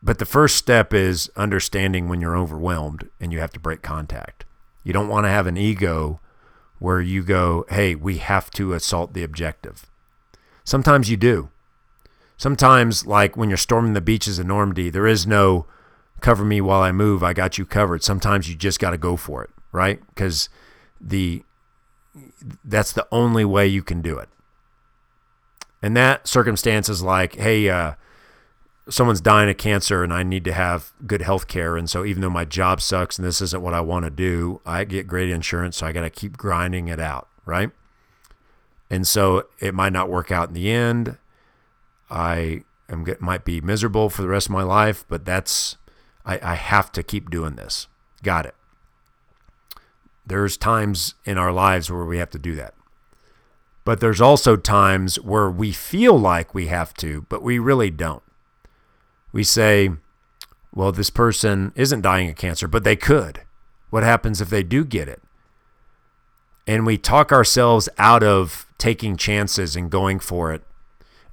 [SPEAKER 5] but the first step is understanding when you're overwhelmed and you have to break contact. You don't want to have an ego where you go, hey, we have to assault the objective. Sometimes you do. Sometimes, like when you're storming the beaches of Normandy, there is no cover me while I move. I got you covered. Sometimes you just got to go for it, right? Because the that's the only way you can do it. And that circumstance is like, hey, uh, someone's dying of cancer and I need to have good health care. And so even though my job sucks and this isn't what I want to do, I get great insurance. So I got to keep grinding it out, right? And so it might not work out in the end. I am might be miserable for the rest of my life, but that's I, I have to keep doing this. Got it. There's times in our lives where we have to do that. But there's also times where we feel like we have to, but we really don't. We say, well, this person isn't dying of cancer, but they could. What happens if they do get it? And we talk ourselves out of taking chances and going for it.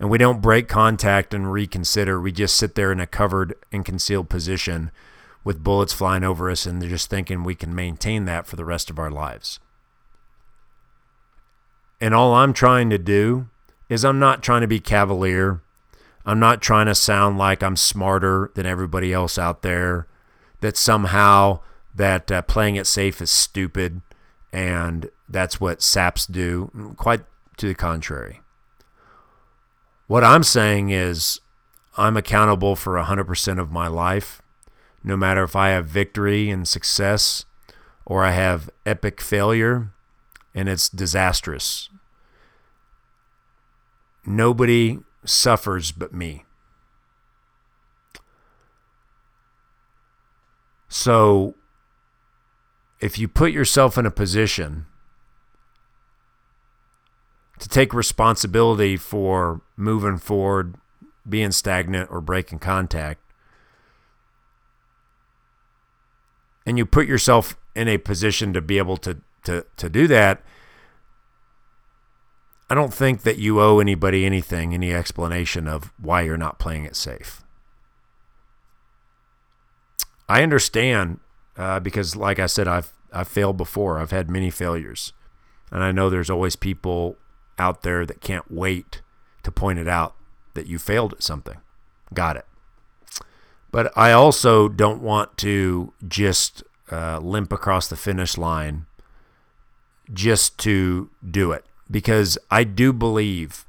[SPEAKER 5] And we don't break contact and reconsider. We just sit there in a covered and concealed position with bullets flying over us and they're just thinking we can maintain that for the rest of our lives. And all I'm trying to do is I'm not trying to be cavalier. I'm not trying to sound like I'm smarter than everybody else out there, that somehow that uh, playing it safe is stupid and that's what saps do. Quite to the contrary. What I'm saying is I'm accountable for 100% of my life, no matter if I have victory and success or I have epic failure and it's disastrous. Nobody suffers but me. So if you put yourself in a position to take responsibility for moving forward, being stagnant, or breaking contact, and you put yourself in a position to be able to, to, to do that, I don't think that you owe anybody anything, any explanation of why you're not playing it safe. I understand uh, because, like I said, I've I've failed before. I've had many failures, and I know there's always people out there that can't wait to point it out that you failed at something. Got it. But I also don't want to just uh, limp across the finish line just to do it because I do believe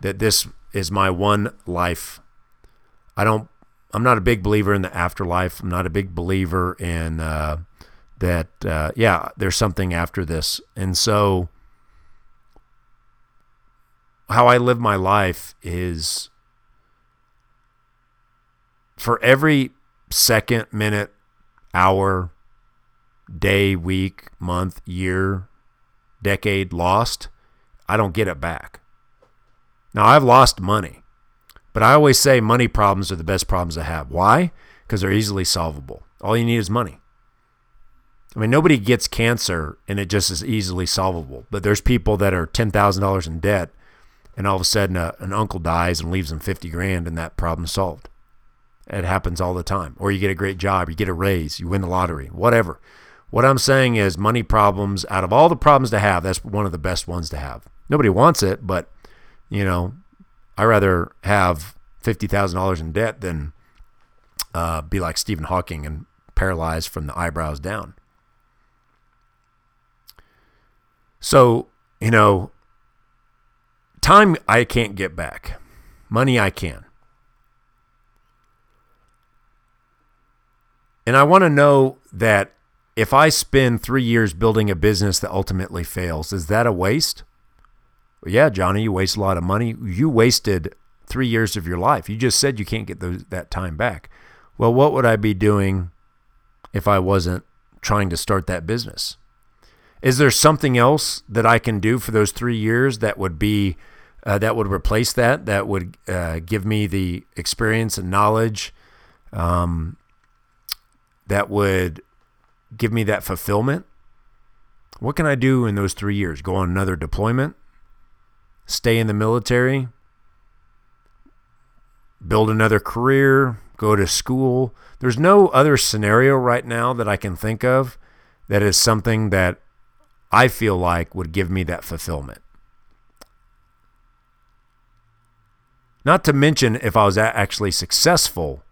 [SPEAKER 5] that this is my one life. I don't. I'm not a big believer in the afterlife. I'm not a big believer in uh, that. Uh, yeah, there's something after this, and so how I live my life is for every second, minute, hour, day, week, month, year, decade lost, I don't get it back. Now, I've lost money, but I always say money problems are the best problems to have. Why? Because they're easily solvable. All you need is money. I mean, nobody gets cancer and it just is easily solvable, but there's people that are $10,000 in debt and all of a sudden uh, an uncle dies and leaves them 50 grand and that problem solved. It happens all the time. Or you get a great job, you get a raise, you win the lottery, whatever. What I'm saying is money problems, out of all the problems to have, that's one of the best ones to have. Nobody wants it, but you know, I rather have $50,000 in debt than uh, be like Stephen Hawking and paralyzed from the eyebrows down. So, you know, Time I can't get back. Money I can. And I want to know that if I spend three years building a business that ultimately fails, is that a waste? Well, yeah, Johnny, you waste a lot of money. You wasted three years of your life. You just said you can't get those, that time back. Well, what would I be doing if I wasn't trying to start that business? Is there something else that I can do for those three years that would be uh, that would replace that, that would uh, give me the experience and knowledge, um, that would give me that fulfillment. What can I do in those three years? Go on another deployment, stay in the military, build another career, go to school. There's no other scenario right now that I can think of that is something that I feel like would give me that fulfillment. Not to mention if I was actually successful,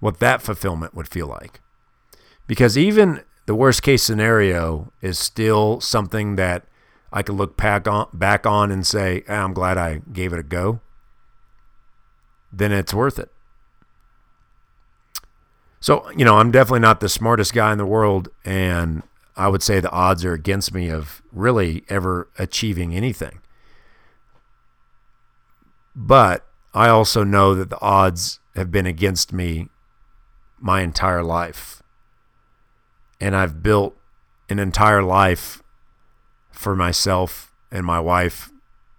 [SPEAKER 5] what that fulfillment would feel like. Because even the worst case scenario is still something that I could look back on, back on and say, ah, I'm glad I gave it a go. Then it's worth it. So, you know, I'm definitely not the smartest guy in the world. And I would say the odds are against me of really ever achieving anything. But I also know that the odds have been against me my entire life. And I've built an entire life for myself and my wife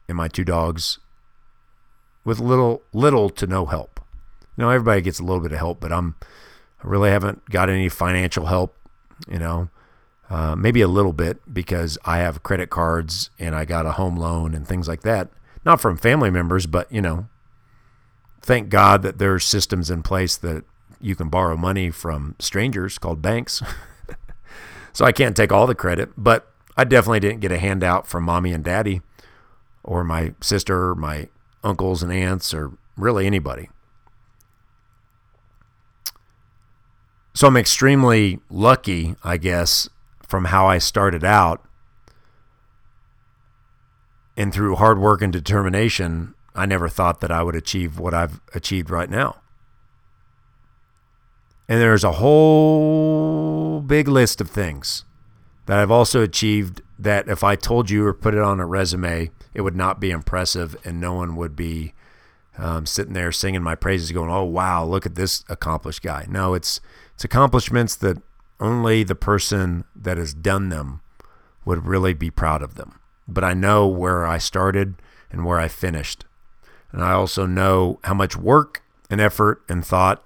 [SPEAKER 5] and my two dogs with little little to no help. You know, everybody gets a little bit of help, but I'm I really haven't got any financial help, you know. Uh, maybe a little bit because I have credit cards and I got a home loan and things like that not from family members, but you know, thank God that there's systems in place that you can borrow money from strangers called banks. so I can't take all the credit, but I definitely didn't get a handout from mommy and daddy or my sister or my uncles and aunts or really anybody. So I'm extremely lucky, I guess, from how I started out. And through hard work and determination, I never thought that I would achieve what I've achieved right now. And there's a whole big list of things that I've also achieved that if I told you or put it on a resume, it would not be impressive and no one would be um, sitting there singing my praises, going, "Oh wow, look at this accomplished guy." No, it's it's accomplishments that only the person that has done them would really be proud of them. But I know where I started and where I finished, and I also know how much work and effort and thought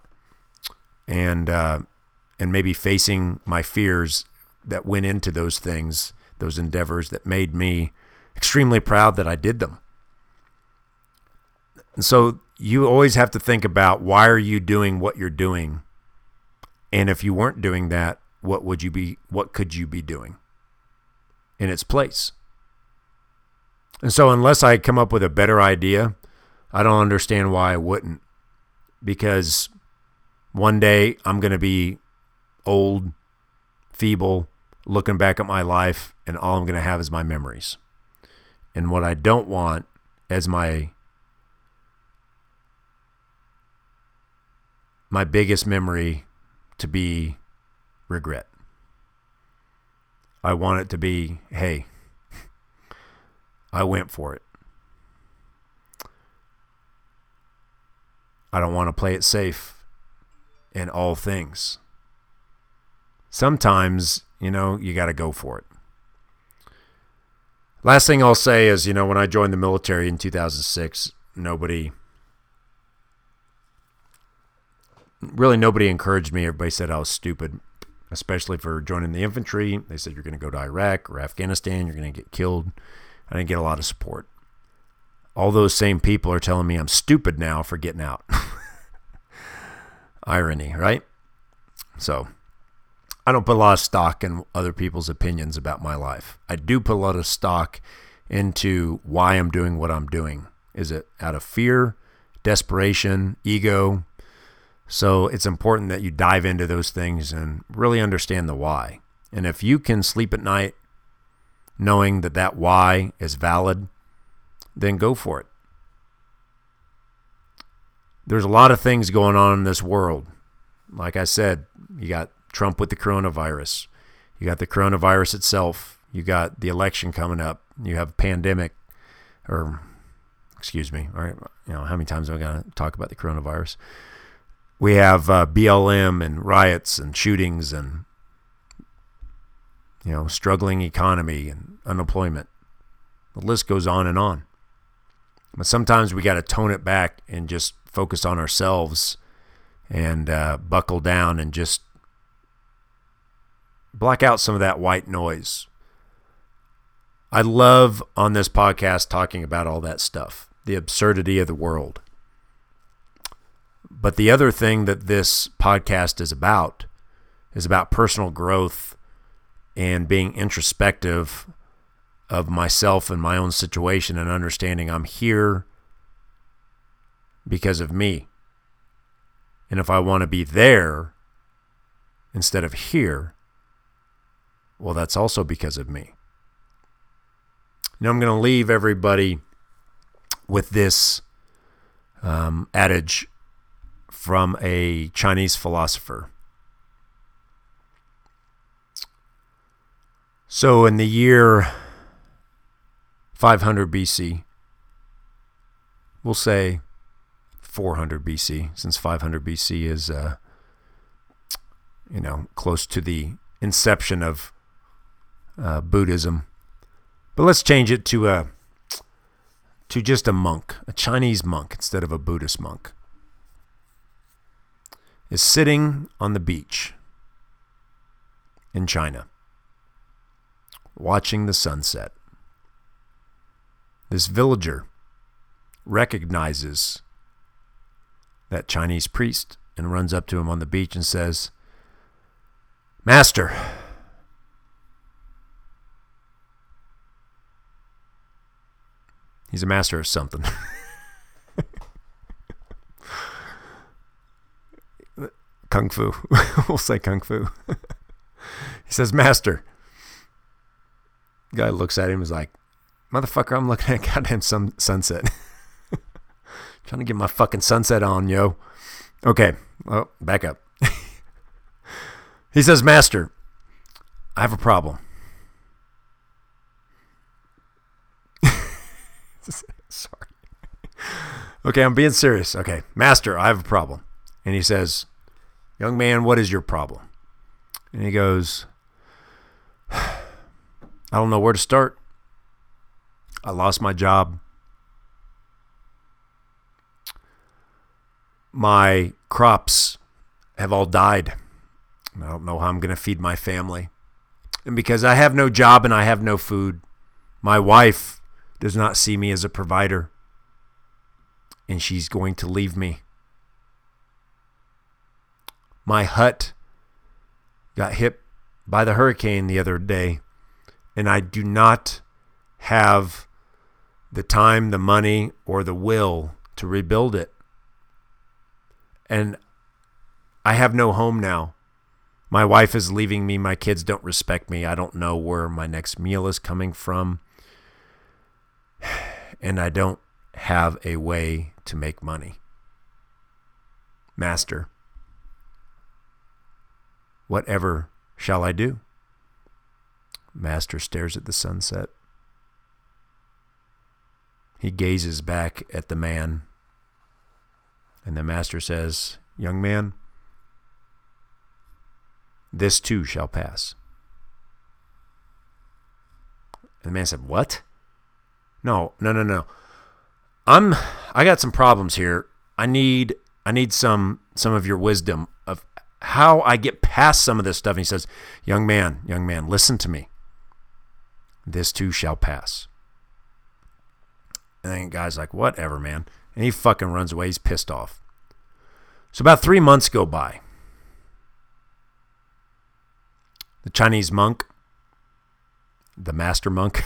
[SPEAKER 5] and uh, and maybe facing my fears that went into those things, those endeavors that made me extremely proud that I did them. And so you always have to think about why are you doing what you're doing? And if you weren't doing that, what would you be what could you be doing in its place? And so unless I come up with a better idea, I don't understand why I wouldn't. Because one day I'm going to be old, feeble, looking back at my life, and all I'm going to have is my memories. And what I don't want as my my biggest memory to be regret. I want it to be, hey, I went for it. I don't want to play it safe in all things. Sometimes, you know, you got to go for it. Last thing I'll say is, you know, when I joined the military in 2006, nobody really nobody encouraged me. Everybody said I was stupid, especially for joining the infantry. They said you're going to go to Iraq or Afghanistan, you're going to get killed. I didn't get a lot of support. All those same people are telling me I'm stupid now for getting out. Irony, right? So, I don't put a lot of stock in other people's opinions about my life. I do put a lot of stock into why I'm doing what I'm doing. Is it out of fear, desperation, ego, so it's important that you dive into those things and really understand the why. And if you can sleep at night knowing that that why is valid, then go for it. There's a lot of things going on in this world. Like I said, you got Trump with the coronavirus. You got the coronavirus itself. You got the election coming up. You have a pandemic or excuse me, all right, you know, how many times am I going to talk about the coronavirus? We have uh, BLM and riots and shootings and you know struggling economy and unemployment. The list goes on and on. But sometimes we got to tone it back and just focus on ourselves and uh, buckle down and just black out some of that white noise. I love on this podcast talking about all that stuff, the absurdity of the world. But the other thing that this podcast is about is about personal growth and being introspective of myself and my own situation and understanding I'm here because of me. And if I want to be there instead of here, well, that's also because of me. Now, I'm going to leave everybody with this um, adage from a Chinese philosopher. So, in the year 500 BC, we'll say 400 BC, since 500 BC is, uh, you know, close to the inception of uh, Buddhism. But let's change it to a to just a monk, a Chinese monk instead of a Buddhist monk is sitting on the beach in China, watching the sunset. This villager recognizes that Chinese priest and runs up to him on the beach and says, Master, he's a master of something. kung fu. we'll say kung fu. he says, Master, Guy looks at him and is like, Motherfucker, I'm looking at goddamn sun- sunset. Trying to get my fucking sunset on, yo. Okay, well, back up. he says, Master, I have a problem. Sorry. Okay, I'm being serious. Okay, Master, I have a problem. And he says, Young man, what is your problem? And he goes, I don't know where to start. I lost my job. My crops have all died. I don't know how I'm going to feed my family. And because I have no job and I have no food, my wife does not see me as a provider. And she's going to leave me. My hut got hit by the hurricane the other day, and I do not have the time, the money, or the will to rebuild it. And I have no home now. My wife is leaving me. My kids don't respect me. I don't know where my next meal is coming from. And I don't have a way to make money. Master, whatever shall I do? Master stares at the sunset. He gazes back at the man, and the master says, Young man, this too shall pass. And the man said, What? No, no, no, no. I'm I got some problems here. I need I need some some of your wisdom of how I get past some of this stuff. And he says, Young man, young man, listen to me. This too shall pass. And then the guy's like, whatever, man. And he fucking runs away. He's pissed off. So about three months go by. The Chinese monk, the master monk,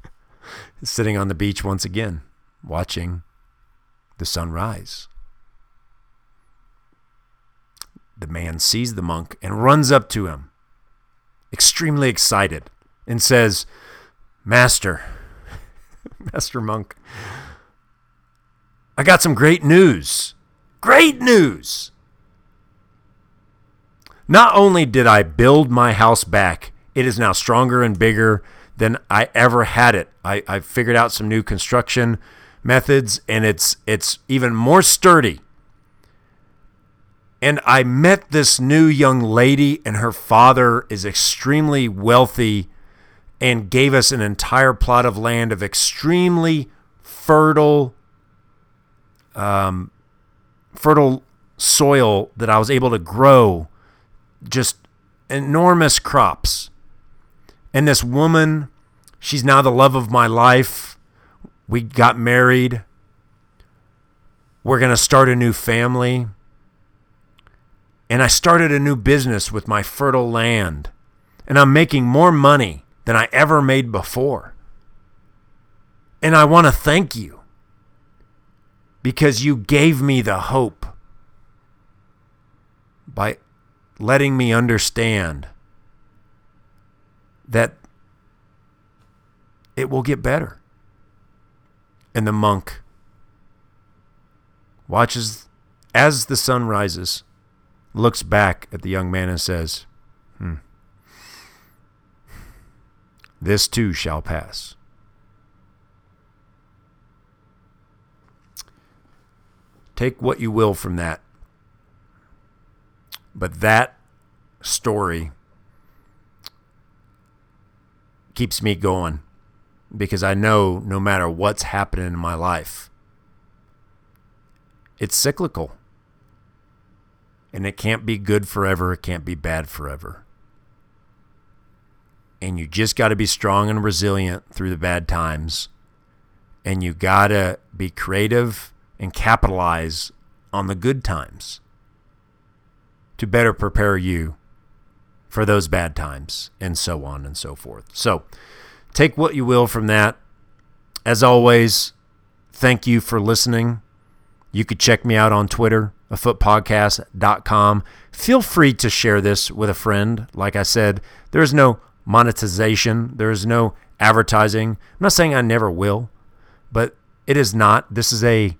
[SPEAKER 5] is sitting on the beach once again, watching the sun rise. The man sees the monk and runs up to him, extremely excited, and says, Master, Master Monk, I got some great news. Great news! Not only did I build my house back, it is now stronger and bigger than I ever had it. I, I figured out some new construction methods and it's it's even more sturdy. And I met this new young lady, and her father is extremely wealthy and gave us an entire plot of land of extremely fertile um, fertile soil that I was able to grow just enormous crops. And this woman, she's now the love of my life. We got married. We're going to start a new family. And I started a new business with my fertile land. And I'm making more money than I ever made before. And I want to thank you because you gave me the hope by letting me understand that it will get better. And the monk watches as the sun rises, looks back at the young man and says, Hmm. This too shall pass. Take what you will from that. But that story keeps me going because I know no matter what's happening in my life, it's cyclical. And it can't be good forever, it can't be bad forever. And you just got to be strong and resilient through the bad times. And you got to be creative and capitalize on the good times to better prepare you for those bad times and so on and so forth. So take what you will from that as always, thank you for listening. You could check me out on Twitter, afootpodcast.com. Feel free to share this with a friend. Like I said, there's no monetization, there's no advertising. I'm not saying I never will, but it is not. This is a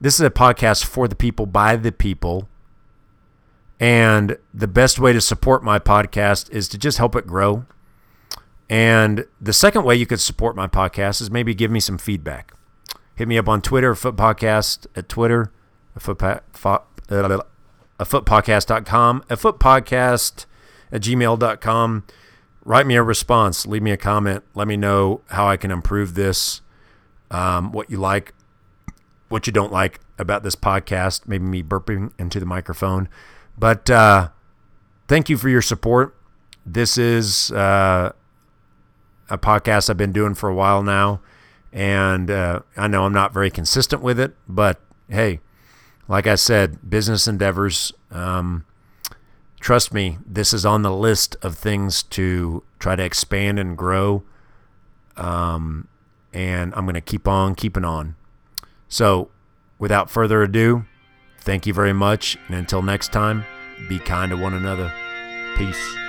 [SPEAKER 5] this is a podcast for the people by the people. And the best way to support my podcast is to just help it grow. And the second way you could support my podcast is maybe give me some feedback. Hit me up on Twitter, Foot Podcast at Twitter, a foot, pa- fo- uh, a footpodcast.com, a footpodcast at gmail.com. Write me a response, leave me a comment, let me know how I can improve this, um, what you like, what you don't like about this podcast, maybe me burping into the microphone. But uh, thank you for your support. This is uh, a podcast I've been doing for a while now. And uh, I know I'm not very consistent with it, but hey, like I said, business endeavors. Um, trust me, this is on the list of things to try to expand and grow. Um, and I'm going to keep on keeping on. So, without further ado, thank you very much. And until next time, be kind to one another. Peace.